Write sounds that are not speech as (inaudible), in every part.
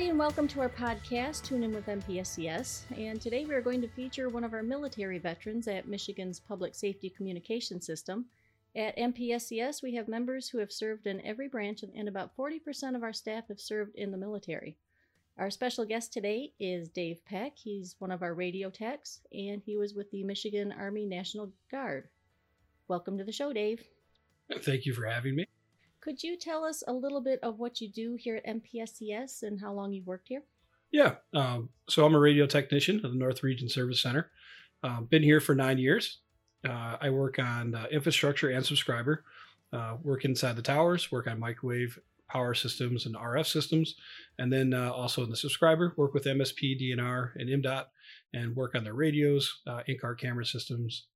everybody, and welcome to our podcast, Tune In with MPSCS. And today we are going to feature one of our military veterans at Michigan's Public Safety Communication System. At MPSCS, we have members who have served in every branch, and about 40% of our staff have served in the military. Our special guest today is Dave Peck. He's one of our radio techs, and he was with the Michigan Army National Guard. Welcome to the show, Dave. Thank you for having me. Could you tell us a little bit of what you do here at MPSCS and how long you've worked here? Yeah. Um, so I'm a radio technician at the North Region Service Center. Uh, been here for nine years. Uh, I work on uh, infrastructure and subscriber. Uh, work inside the towers. Work on microwave power systems and RF systems, and then uh, also in the subscriber. Work with MSP, DNR, and MDOT, and work on their radios, uh, in-car camera systems,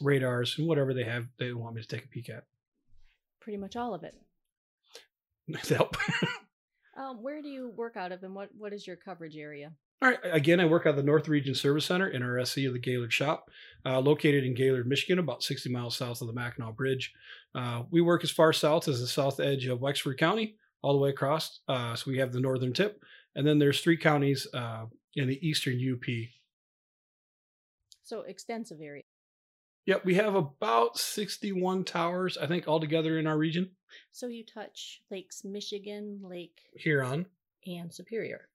radars, and whatever they have they want me to take a peek at pretty much all of it. (laughs) Help. (laughs) um, where do you work out of, and what what is your coverage area? All right. Again, I work out of the North Region Service Center, NRSC of the Gaylord Shop, uh, located in Gaylord, Michigan, about 60 miles south of the Mackinac Bridge. Uh, we work as far south as the south edge of Wexford County, all the way across. Uh, so we have the northern tip, and then there's three counties uh, in the eastern UP. So extensive area. Yep, we have about 61 towers, I think, altogether in our region. So you touch Lakes Michigan, Lake Huron, and Superior.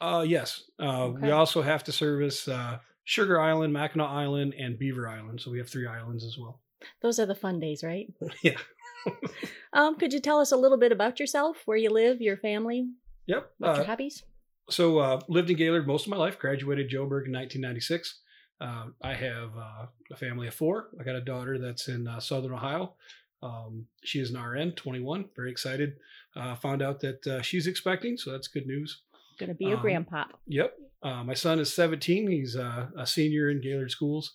Uh, yes. Uh, okay. We also have to service uh, Sugar Island, Mackinac Island, and Beaver Island. So we have three islands as well. Those are the fun days, right? (laughs) yeah. (laughs) um, could you tell us a little bit about yourself, where you live, your family? Yep. What your uh, hobbies? So uh, lived in Gaylord most of my life. Graduated Joburg in 1996. Uh, I have uh, a family of four. I got a daughter that's in uh, Southern Ohio. Um, she is an RN, 21. Very excited. Uh, found out that uh, she's expecting, so that's good news. Going to be a um, grandpa. Yep. Uh, my son is 17. He's a senior in Gaylord Schools.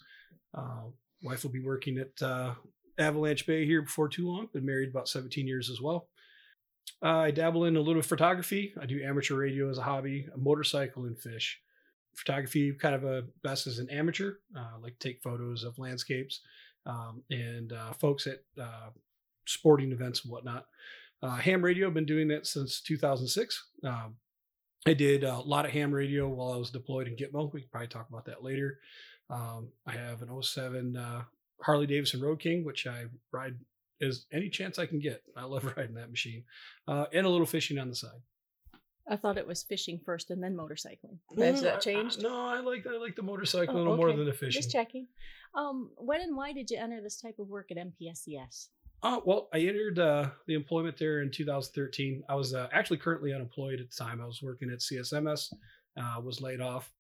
wife will be working at Avalanche Bay here before too long. Been married about 17 years as well. I dabble in a little photography. I do amateur radio as a hobby, a motorcycle, and fish photography kind of a best as an amateur, uh, like to take photos of landscapes um, and uh, folks at uh, sporting events and whatnot. Uh, ham radio, I've been doing that since 2006. Um, I did a lot of ham radio while I was deployed in Gitmo. We can probably talk about that later. Um, I have an 07 uh, Harley Davidson Road King, which I ride as any chance I can get. I love (laughs) riding that machine, uh, and a little fishing on the side. I thought it was fishing first and then motorcycling. Has that changed? no, I like I like the motorcycle oh, a little okay. more than the fishing. Just checking. Um, when and why did you enter this type of work at MPSCS? Uh, well, I entered uh, the employment there in 2013. I was uh, actually currently unemployed at the time. I was working at CSMS. Uh, was laid off.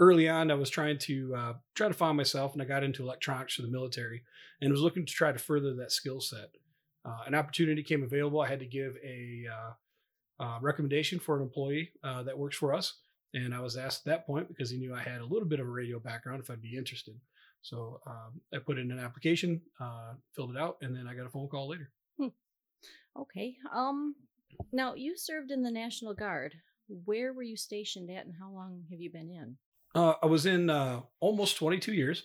Early on, I was trying to uh, try to find myself, and I got into electronics for the military, and was looking to try to further that skill set. Uh, an opportunity came available. I had to give a uh, recommendation for an employee uh, that works for us. And I was asked at that point because he knew I had a little bit of a radio background if I'd be interested. So um, I put in an application, uh, filled it out, and then I got a phone call later. Hmm. Okay. Um. Now you served in the National Guard. Where were you stationed at, and how long have you been in? Uh, I was in uh, almost 22 years.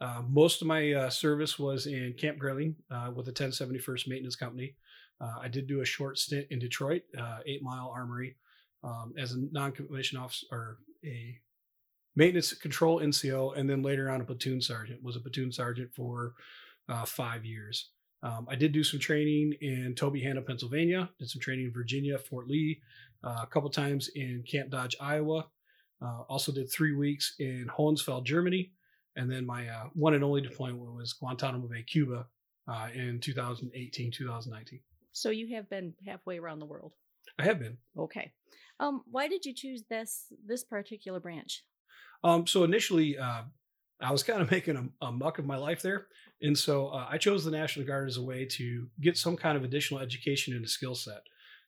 Uh, most of my uh, service was in Camp Grayling uh, with the 1071st Maintenance Company. Uh, I did do a short stint in Detroit, uh, Eight Mile Armory, um, as a non-commissioned officer or a maintenance control NCO, and then later on a platoon sergeant. Was a platoon sergeant for five years. Um, I did do some training in Tobyhanna, Pennsylvania. Did some training in Virginia, Fort Lee, a couple times in Camp Dodge, Iowa. Also did three weeks in Hohenfels, Germany, and then my uh, one and only deployment was Guantanamo Bay, Cuba, in 2018, 2019. So you have been halfway around the world. I have been. Okay. Um, why did you choose this this particular branch? Um, so initially, uh, I was kind of (laughs) making a, a, muck of my life there, and so uh, I chose the National Guard as a way to get some kind of additional education and a skill set.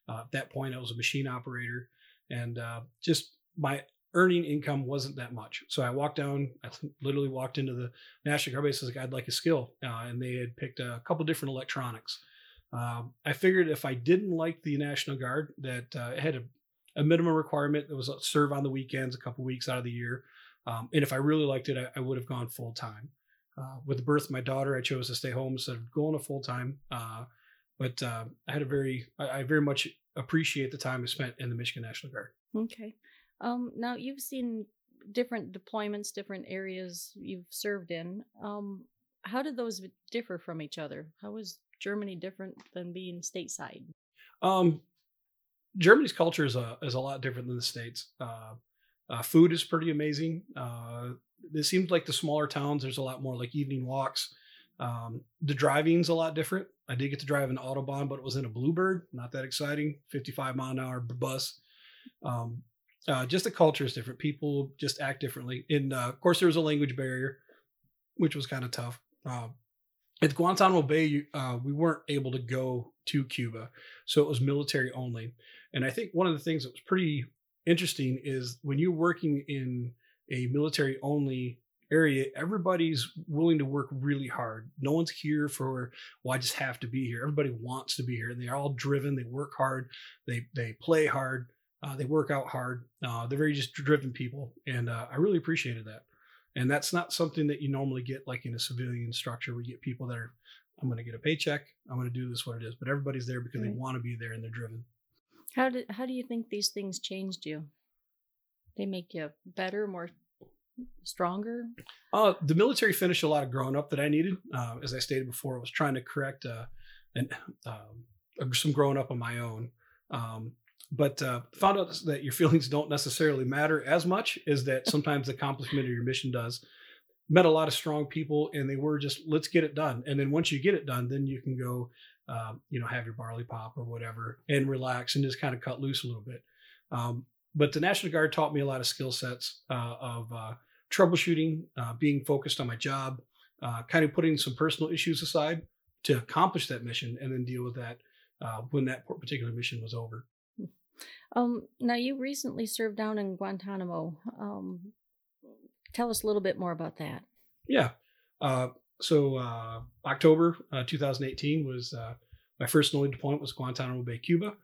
Uh, at that point, I was a machine operator, and uh, just my earning income wasn't that much. So I walked down, I (laughs) literally walked into the National Guard base. I was like, I'd like a skill, uh, and they had picked a couple different electronics. Um, I figured if I didn't like the National Guard, that uh, it had a, a, minimum requirement that was uh, serve on the weekends, a couple weeks out of the year. Um, and if I really liked it, I, I would have gone full time. Uh, with the birth of my daughter, I chose to stay home instead of going to full time. Uh, but uh, I had a very, I, I, very much appreciate the time I spent in the Michigan National Guard. Okay. Um, now you've seen different deployments, different areas you've served in. Um, how did those differ from each other? How was Germany different than being stateside? Um, Germany's culture is a is a lot different than the states. Uh, uh, food is pretty amazing. Uh, it seems like the smaller towns, there's a lot more like evening walks. Um, the driving's a lot different. I did get to drive an Autobahn, but it was in a Bluebird. Not that exciting. 55 mile an hour bus. Um, uh, just the culture is different. People just act differently. And uh, of course, there was a language barrier, which was kind of tough. Uh, at Guantanamo Bay, uh, we weren't able to go to Cuba, so it was military only. And I think one of the things that was pretty interesting is when you're working in a military only area, everybody's willing to work really hard. No one's here for, well, I just have to be here. Everybody wants to be here. They're all driven. They work hard. They they play hard. Uh, they work out hard. Uh, they're very just driven people, and uh, I really appreciated that. And that's not something that you normally get like in a civilian structure. We get people that are, I'm going to get a paycheck. I'm going to do this what it is. But everybody's there because right. they want to be there and they're driven. How did how do you think these things changed you? They make you better, more stronger? Uh, the military finished a lot of growing up that I needed. Uh, as I stated before, I was trying to correct uh, and um, some growing up on my own. Um, but uh, found out that your feelings don't necessarily matter as much as that sometimes the accomplishment of your mission does. Met a lot of strong people, and they were just let's get it done. And then once you get it done, then you can go, uh, you know, have your barley pop or whatever, and relax and just kind of cut loose a little bit. Um, but the National Guard taught me a lot of skill sets uh, of uh, troubleshooting, uh, being focused on my job, uh, kind of putting some personal issues aside to accomplish that mission, and then deal with that when that particular mission was over. Um, now, you recently served down in Guantanamo. Um, tell us a little bit more about that. Yeah. Uh, so, uh, October uh, 2018 was uh, my first and only deployment was Guantanamo Bay, Cuba.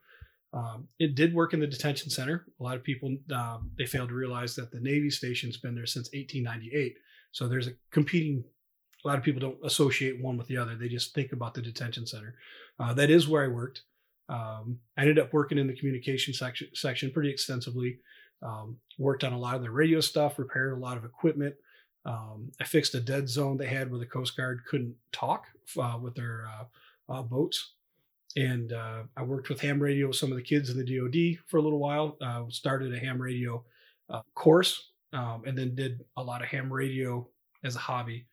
Um, it did work in the detention center. A lot of people um, they failed to realize that the Navy station's been there since 1898. So there's a competing. A lot of people don't associate one with the other. They just think about the detention center. Uh, that is where I worked. Um, I ended up working in the communication section, section pretty extensively. Um, worked on a lot of the radio stuff, repaired a lot of equipment. Um, I fixed a dead zone they had where the Coast Guard couldn't talk uh, with their uh, uh, boats. And uh, I worked with ham radio with some of the kids in the DoD for a little while. Uh, started a ham radio course um, and then did a lot of ham radio as a hobby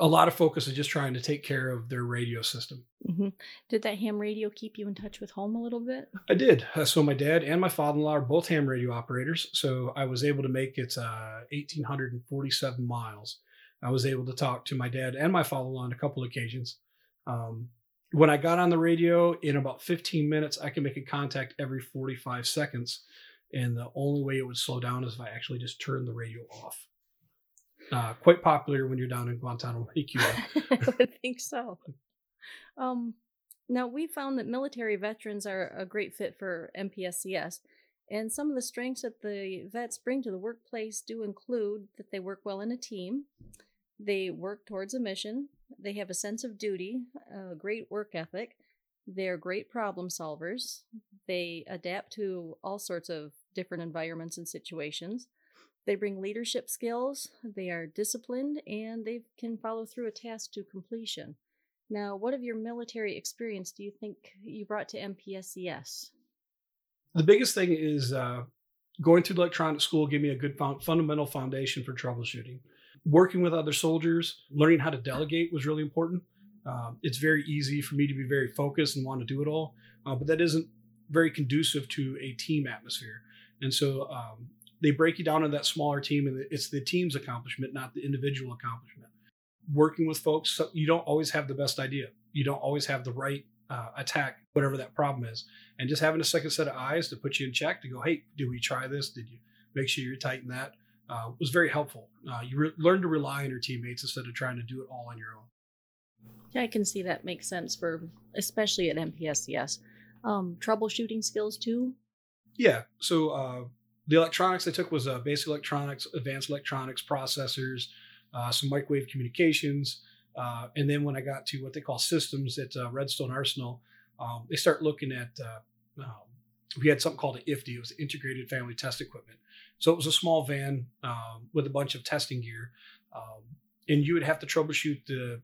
a lot of focus is just trying to take care of their radio system. Mm-hmm. Did that ham radio keep you in touch with home a little bit? I did. Uh, so my dad and my father-in-law are both ham radio operators, so I was able to make it uh, 1,847 miles. I was able to talk to my dad and my father-in-law on a couple occasions. Um, when I got on the radio, in about 15 minutes, I can make a contact every 45 seconds, and the only way it would slow down is if I actually just turned the radio off uh, quite popular when you're down in Guantanamo Bay, Cuba. (laughs) I think so. Um, now, we found that military veterans are a great fit for MPSCS, and some of the strengths that the vets bring to the workplace do include that they work well in a team, they work towards a mission, they have a sense of duty, a great work ethic, they're great problem solvers, they adapt to all sorts of different environments and situations. They bring leadership skills, they are disciplined, and they can follow through a task to completion. Now, what of your military experience do you think you brought to MPSCS? The biggest thing is uh, going through electronic school gave me a good fundamental foundation for troubleshooting. Working with other soldiers, learning how to delegate was really important. Uh, it's very easy for me to be very focused and want to do it all, uh, but that isn't very conducive to a team atmosphere. And so um, they break you down into that smaller team, and it's the team's accomplishment, not the individual accomplishment. Working with folks, you don't always have the best idea. You don't always have the right uh, attack, whatever that problem is. And just having a second set of eyes to put you in check to go, hey, did we try this? Did you make sure you're tight in that? Uh, was very helpful. Uh, you re- learn to rely on your teammates instead of trying to do it all on your own. Yeah, I can see that makes sense for, especially at MPSCS. Um, troubleshooting skills too. Yeah. So uh, the electronics I took was uh, basic electronics, advanced electronics, processors, uh, some microwave communications. Uh, and then when I got to what they call systems at uh, Redstone Arsenal, um, they start looking at uh, uh, we had something called an IFTE. It was Integrated Family Test Equipment. So it was a small van um, with a bunch of testing gear, um, and you would have to troubleshoot the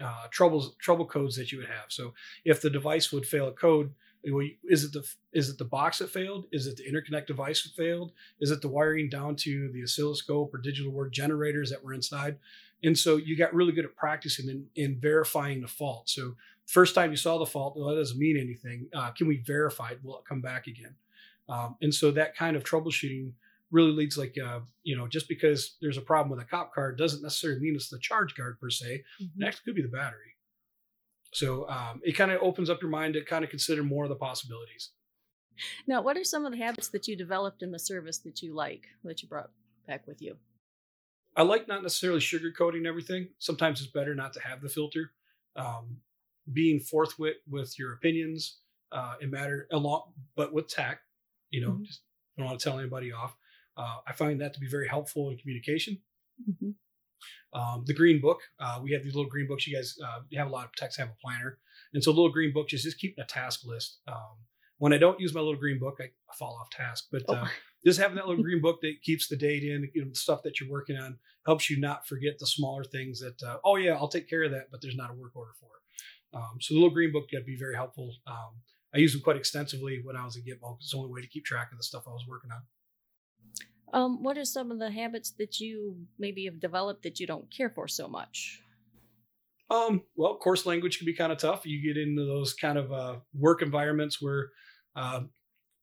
uh, troubles trouble codes that you would have. So if the device would fail a code, is it the is it the box that failed? Is it the interconnect device that failed? Is it the wiring down to the oscilloscope or digital word generators that were inside? And so you got really good at practicing in, in verifying the fault. So first time you saw the fault, well, that doesn't mean anything. Uh, can we verify it? Will it come back again? Um, and so that kind of troubleshooting really leads like uh, you know just because there's a problem with a cop car doesn't necessarily mean it's the charge card per se. Mm-hmm. It actually could be the battery. So um, it kind of opens up your mind to kind of consider more of the possibilities. Now, what are some of the habits that you developed in the service that you like that you brought back with you? I like not necessarily sugarcoating everything. Sometimes it's better not to have the filter. Um, being forthwith with your opinions, uh, it matter a lot, but with tact. You know, mm-hmm. just don't want to tell anybody off. Uh, I find that to be very helpful in communication. Mm-hmm. Um, the green book, uh, we have these little green books. You guys, uh, you have a lot of techs have a planner, and so little green book is just keeping a task list. Um, when I don't use my little green book, I, fall off task. But oh. uh, just having that little green book that keeps the date in, you know, stuff that you're working on, helps you not forget the smaller things that. Uh, oh yeah, I'll take care of that, but there's not a work order for it. Um, so the little green book can be very helpful. Um, I use them quite extensively when I was in Gitmo. It's the only way to keep track of the stuff I was working on. Um, what are some of the habits that you maybe have developed that you don't care for so much? Um, well, course language can be kind of tough. You get into those kind of uh, work environments where, uh,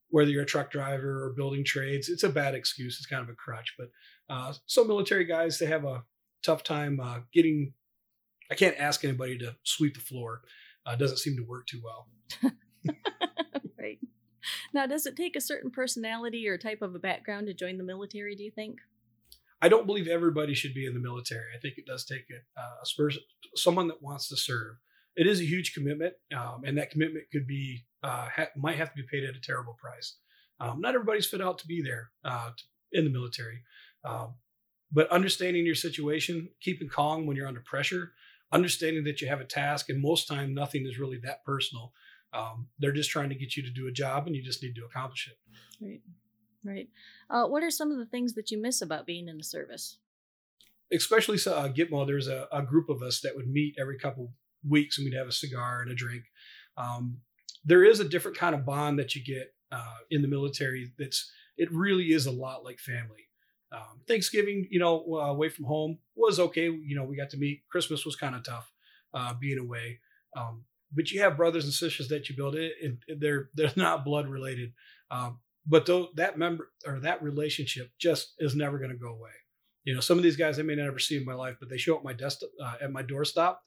whether you're a truck driver or building trades, it's a bad excuse. It's kind of a crutch. But uh, some military guys, they have a tough time uh, getting. I can't ask anybody to sweep the floor. Uh, doesn't seem to work too well. (laughs) Now, does it take a certain personality or type of a background to join the military, do you think? I don't believe everybody should be in the military. I think it does take a, a someone that wants to serve. It is a huge commitment, um, and that commitment could be uh, ha- might have to be paid at a terrible price. Um, not everybody's fit out to be there uh, in the military, um, but understanding your situation, keeping calm when you're under pressure, understanding that you have a task, and most time nothing is really that personal. Um, they're just trying to get you to do a job, and you just need to accomplish it. Right, right. Uh, what are some of the things that you miss about being in the service? Especially uh, Gitmo, there's a, a, group of us that would meet every couple weeks, and we'd have a cigar and a drink. Um, there is a different kind of bond that you get uh, in the military. That's it really is a lot like family. Um, Thanksgiving, you know, uh, away from home was okay. You know, we got to meet. Christmas was kind of tough, uh, being away. Um, but you have brothers and sisters that you build it, and they're (laughs) they're not blood related. Um, but though that member or that relationship just is never going to go away. You know, some of these guys I may never see in my life, but they show up my desk uh, at my doorstop.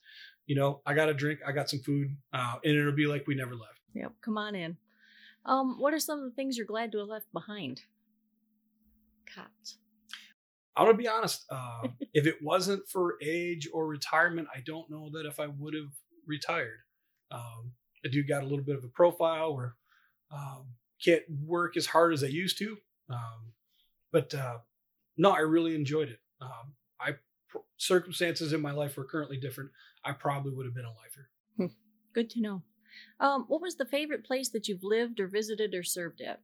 You know, I got a drink, I got some food, uh, and it'll be like we never left. Yep, come on in. Um, what are some of the things you're glad to have left behind? Cops. I'm gonna be honest. Uh, (laughs) if it wasn't for age or retirement, I don't know that if I would have retired. Um, I do got a little bit of a profile where um, can't work as hard as I used to, um, but uh, no, I really enjoyed it. Um, I circumstances in my life were currently different. I probably would have been a lifer. Hmm. Good to know. Um, what was the favorite place that you've lived or visited or served at?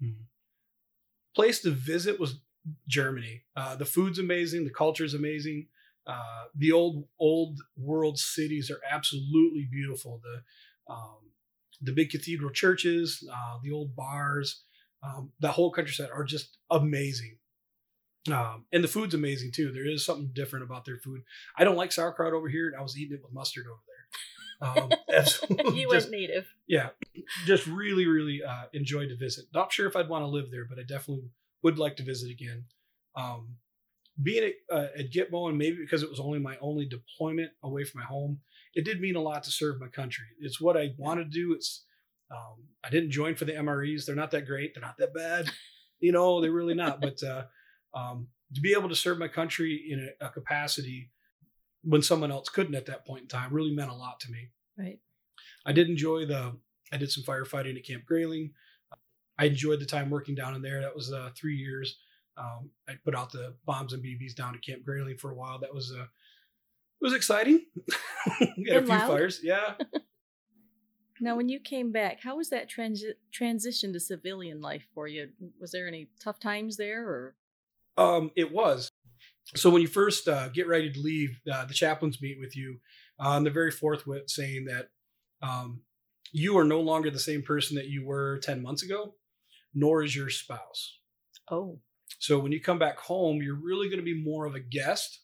Hmm. Place to visit was Germany. Uh, the food's amazing. The culture's amazing. Uh, the old old world cities are absolutely beautiful. The um, the big cathedral churches, uh, the old bars, um, the whole countryside are just amazing. Um, and the food's amazing too. There is something different about their food. I don't like sauerkraut over here, and I was eating it with mustard over there. Um, (laughs) (laughs) you just, went native. Yeah, just really, really uh, enjoyed to visit. Not sure if I'd want to live there, but I definitely would like to visit again. Um, being at, uh, at Gitmo, and maybe because it was only my only deployment away from my home, it did mean a lot to serve my country. It's what I wanted to do. It's um, I didn't join for the MREs. They're not that great. They're not that bad. You know, they're really not. But uh, um, to be able to serve my country in a, a, capacity when someone else couldn't at that point in time really meant a lot to me. Right. I did enjoy the. I did some firefighting at Camp Grayling. I enjoyed the time working down in there. That was uh, three years. Um, I put out the bombs and BBs down to Camp Grayling for a while. That was uh, it was exciting. we (laughs) Got a few loud. fires, yeah. (laughs) Now, when you came back, how was that transi- transition to civilian life for you? Was there any tough times there, or? Um, it was. So when you first uh, get ready to leave, uh, the chaplains meet with you on the very forthwith, saying that um, you are no longer the same person that you were ten months ago, nor is your spouse. Oh. So when you come back home, you're really going to be more of a guest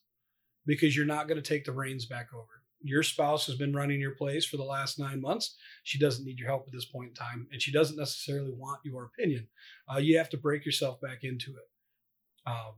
because you're not going to take the reins back over your spouse has been running your place for the last nine months. She doesn't need your help at this point in time, and she doesn't necessarily want your opinion. Uh, you have to break yourself back into it. Um,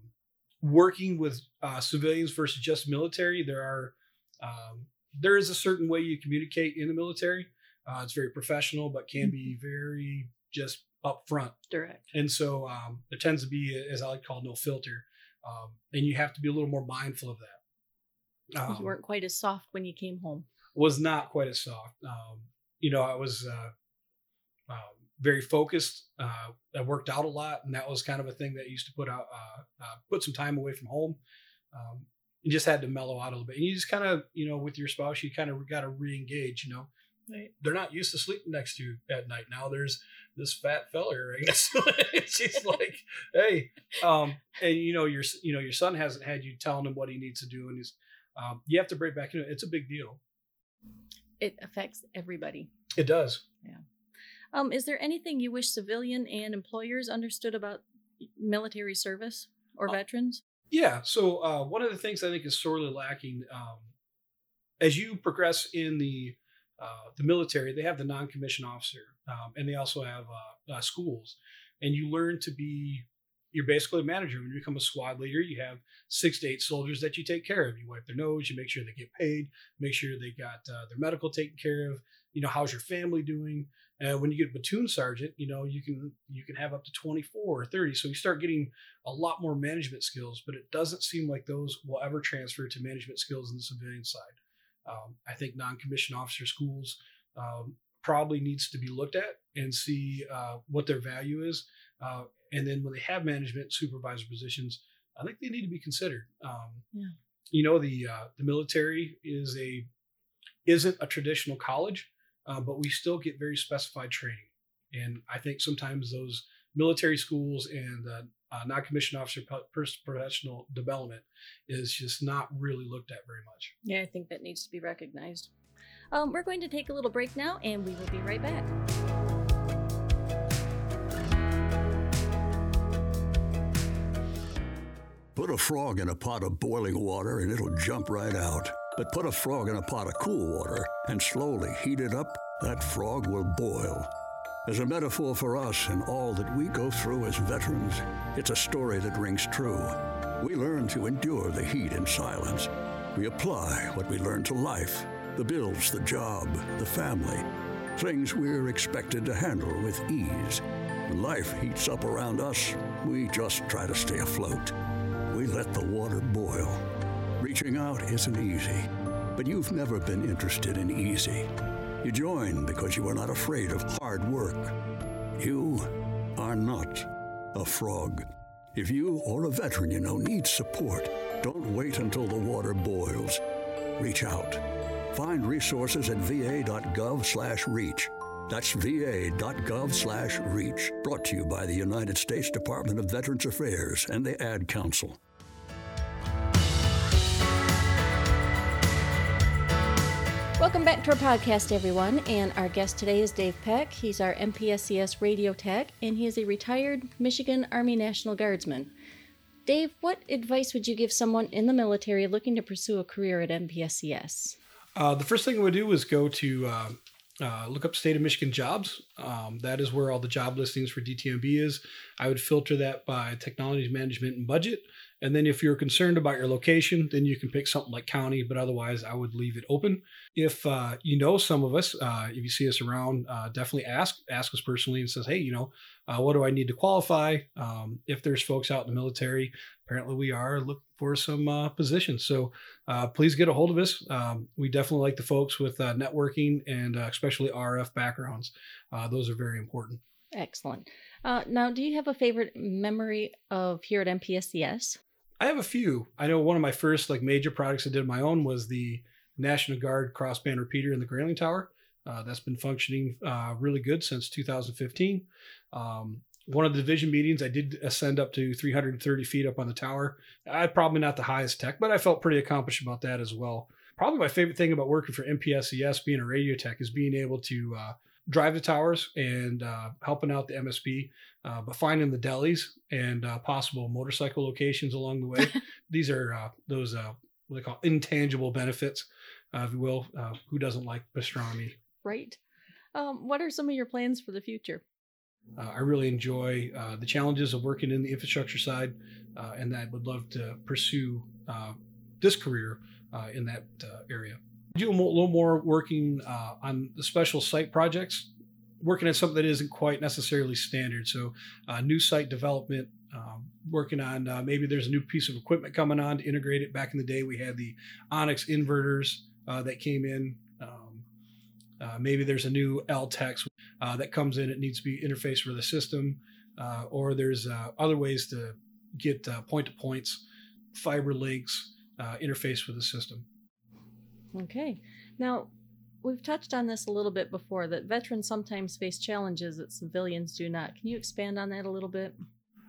working with uh, civilians versus just military, there are um, there is a certain way you communicate in the military. Uh, it's very professional, but can be mm-hmm. very just upfront, direct. And so um, there tends to be, as I like to call, no filter, um, and you have to be a little more mindful of that. Um, you weren't quite as soft when you came home. Was not quite as soft. Um, you know, I was uh, um, very focused. Uh, I worked out a lot, and that was kind of a thing that used to put out uh, uh, put some time away from home. Um, you just had to mellow out a little bit. And you just kind of, you know, with your spouse, you kind of got to re-engage. You know, they're not used to sleeping next to you at night. Now there's this fat fella, I guess. (laughs) She's like, hey, um, and you know your you know your son hasn't had you telling him what he needs to do, and he's um, you have to break back into it. It's a big deal. It affects everybody. It does. Yeah. Um, is there anything you wish civilian and employers understood about military service or uh, veterans? Yeah. So uh, one of the things I think is sorely lacking um, as you progress in the uh, the military, they have the non-commissioned officer, um, and they also have uh, uh, schools, and you learn to be you're basically a manager. When you become a squad leader, you have six to eight soldiers that you take care of. You wipe their nose, you make sure they get paid, make sure they got uh, their medical taken care of. You know, how's your family doing? Uh, when you get a platoon sergeant, you know you can you can have up to 24 or 30. So you start getting a lot more management skills, but it doesn't seem like those will ever transfer to management skills in the civilian side. Um, I think non-commissioned officer schools um, probably needs to be looked at and see uh, what their value is. Uh, and then when they have management supervisor positions, I think they need to be considered. Um, yeah. You know, the uh, the military is a isn't a traditional college, uh, but we still get very specified training, and I think sometimes those military schools and uh, uh, non-commissioned officer professional development is just not really looked at very much. Yeah, I think that needs to be recognized. Um, we're going to take a little break now, and we will be right back. Put a frog in a pot of boiling water and it'll jump right out. But put a frog in a pot of cool water and slowly heat it up, that frog will boil. As a metaphor for us and all that we go through as veterans, it's a story that rings true. We learn to endure the heat in silence. We apply what we learn to life the bills, the job, the family, things we're expected to handle with ease. When life heats up around us, we just try to stay afloat we let the water boil. Reaching out isn't easy, but you've never been interested in easy. You join because you are not afraid of hard work. You are not a frog. If you or a veteran you know needs support, don't wait until the water boils. Reach out. Find resources at va.gov/reach. That's va.gov/reach. Brought to you by the United States Department of Veterans Affairs and the Ad Council. Welcome back to our podcast, everyone. And our guest today is Dave Peck. He's our MPSCS radio tech, and he is a retired Michigan Army National Guardsman. Dave, what advice would you give someone in the military looking to pursue a career at MPSCS? Uh, the first thing I would do is go to uh, uh, look up state of Michigan jobs. Um, that is where all the job listings for DTMB is. I would filter that by technology management and budget. And then if you're concerned about your location, then you can pick something like county, but otherwise I would leave it open. If uh, you know some of us, uh, if you see us around, uh, definitely ask, ask us personally and says, hey, you know, uh, what do I need to qualify? Um, if there's folks out in the military, apparently we are looking for some uh, positions. So uh, please get a hold of us. Um, we definitely like the folks with networking and especially RF backgrounds. those are very important. Excellent. now, do you have a favorite memory of here at MPSCS? I have a few. I know one of my first like major projects I did my own was the National Guard crossband repeater in the Grayling Tower. uh, that's been functioning uh, really good since 2015. Um, one of the division meetings, I did ascend up to 330 feet up on the tower. I probably not the highest tech, but I felt pretty accomplished about that as well. Probably my favorite thing about working for MPSCS, being a radio tech, is being able to uh, drive the towers and uh, helping out the MSP, uh, but finding the delis and uh, possible motorcycle locations along the way. (laughs) These are uh, those uh, what they call intangible benefits, if you will. who doesn't like pastrami? Right. Um, what are some of your plans for the future? Uh, I really enjoy uh, the challenges of working in the infrastructure side, uh, and I would love to pursue uh, this career uh, in that uh, area. Do a little more working on the special site projects, working on something that isn't quite necessarily standard. So, new site development, um, working on maybe there's a new piece of equipment coming on to integrate it. Back in the day, we had the Onyx inverters that came in. Um, maybe there's a new LTEX uh, that comes in. It needs to be interfaced with the system, uh, or there's uh, other ways to get point to points, fiber links, uh, interface with the system. Okay. Now, we've touched on this a little bit before that veterans sometimes face challenges that civilians do not. Can you expand on that a little bit?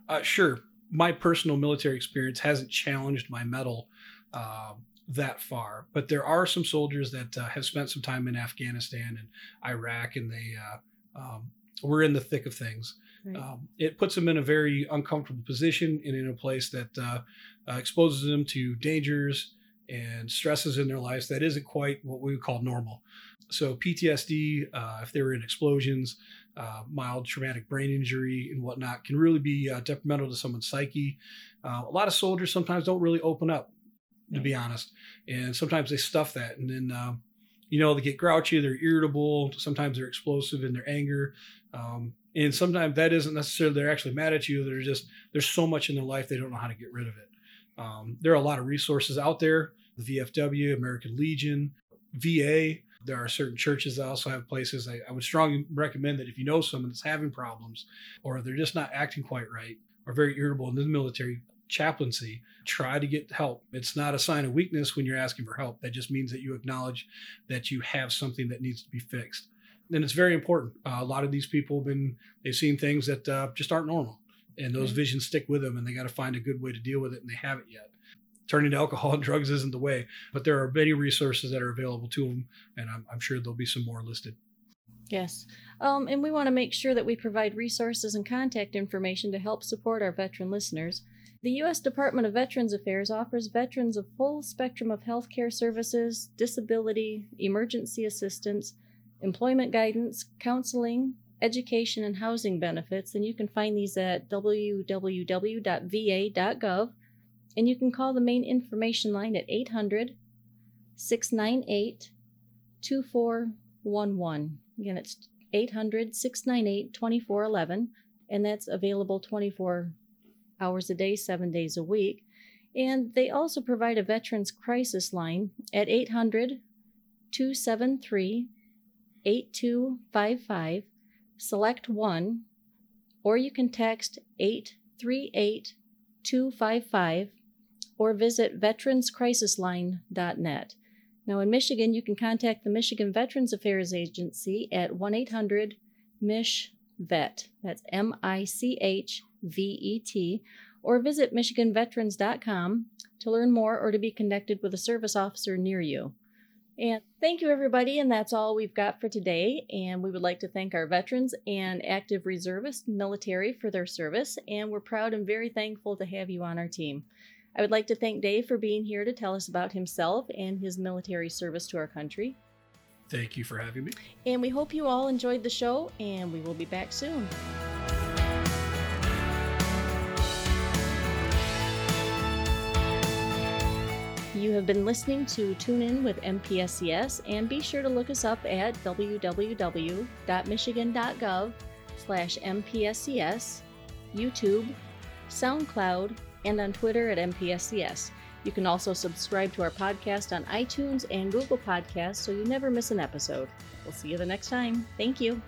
Uh, sure. My personal military experience hasn't challenged my mettle uh, that far, but there are some soldiers that uh, have spent some time in Afghanistan and Iraq, and they uh, um, we're in the thick of things. Right. Um, it puts them in a very uncomfortable position and in a place that uh, uh, exposes them to dangers and stresses in their lives that isn't quite what we would call normal. So, PTSD, uh, if they were in explosions, uh, mild traumatic brain injury, and whatnot, can really be uh, detrimental to someone's psyche. Uh, a lot of soldiers sometimes don't really open up, to be honest, and sometimes they stuff that, and then you know, they get grouchy, they're irritable, sometimes they're explosive in their anger. Um, and sometimes that isn't necessarily they're actually mad at you. They're just, there's so much in their life they don't know how to get rid of it. Um, there are a lot of resources out there the VFW, American Legion, VA. There are certain churches that also have places. I, I would strongly recommend that if you know someone that's having problems or they're just not acting quite right or very irritable in the military, chaplaincy, try to get help. It's not a sign of weakness when you're asking for help. That just means that you acknowledge that you have something that needs to be fixed. And it's very important. Uh, a lot of these people have been, they've seen things that uh, just aren't normal. And those visions stick with them and they got to find a good way to deal with it and they haven't yet. Turning to alcohol and drugs isn't the way, but there are many resources that are available to them. And I'm, I'm sure there'll be some more listed. Yes. Um, and we want to make sure that we provide resources and contact information to help support our veteran listeners. The U.S. Department of Veterans Affairs offers veterans a full spectrum of healthcare services, disability, emergency assistance, employment guidance, counseling, education, and housing benefits. And you can find these at www.va.gov. And you can call the main information line at 800 698 2411. Again, it's 800 698 2411. And that's available 24 hours a day, seven days a week. And they also provide a veterans crisis line at 800 273 8255, select 1, or you can text 838 255 or visit veteranscrisisline.net. Now, in Michigan, you can contact the Michigan Veterans Affairs Agency at 1 800 MISH VET. That's M I C H V E T, or visit MichiganVeterans.com to learn more or to be connected with a service officer near you. And thank you, everybody. And that's all we've got for today. And we would like to thank our veterans and active reservist military for their service. And we're proud and very thankful to have you on our team. I would like to thank Dave for being here to tell us about himself and his military service to our country. Thank you for having me. And we hope you all enjoyed the show, and we will be back soon. You have been listening to Tune In with MPSCS, and be sure to look us up at www.michigan.gov slash MPSCS, YouTube, SoundCloud, and on Twitter at MPSCS. You can also subscribe to our podcast on iTunes and Google Podcasts so you never miss an episode. We'll see you the next time. Thank you.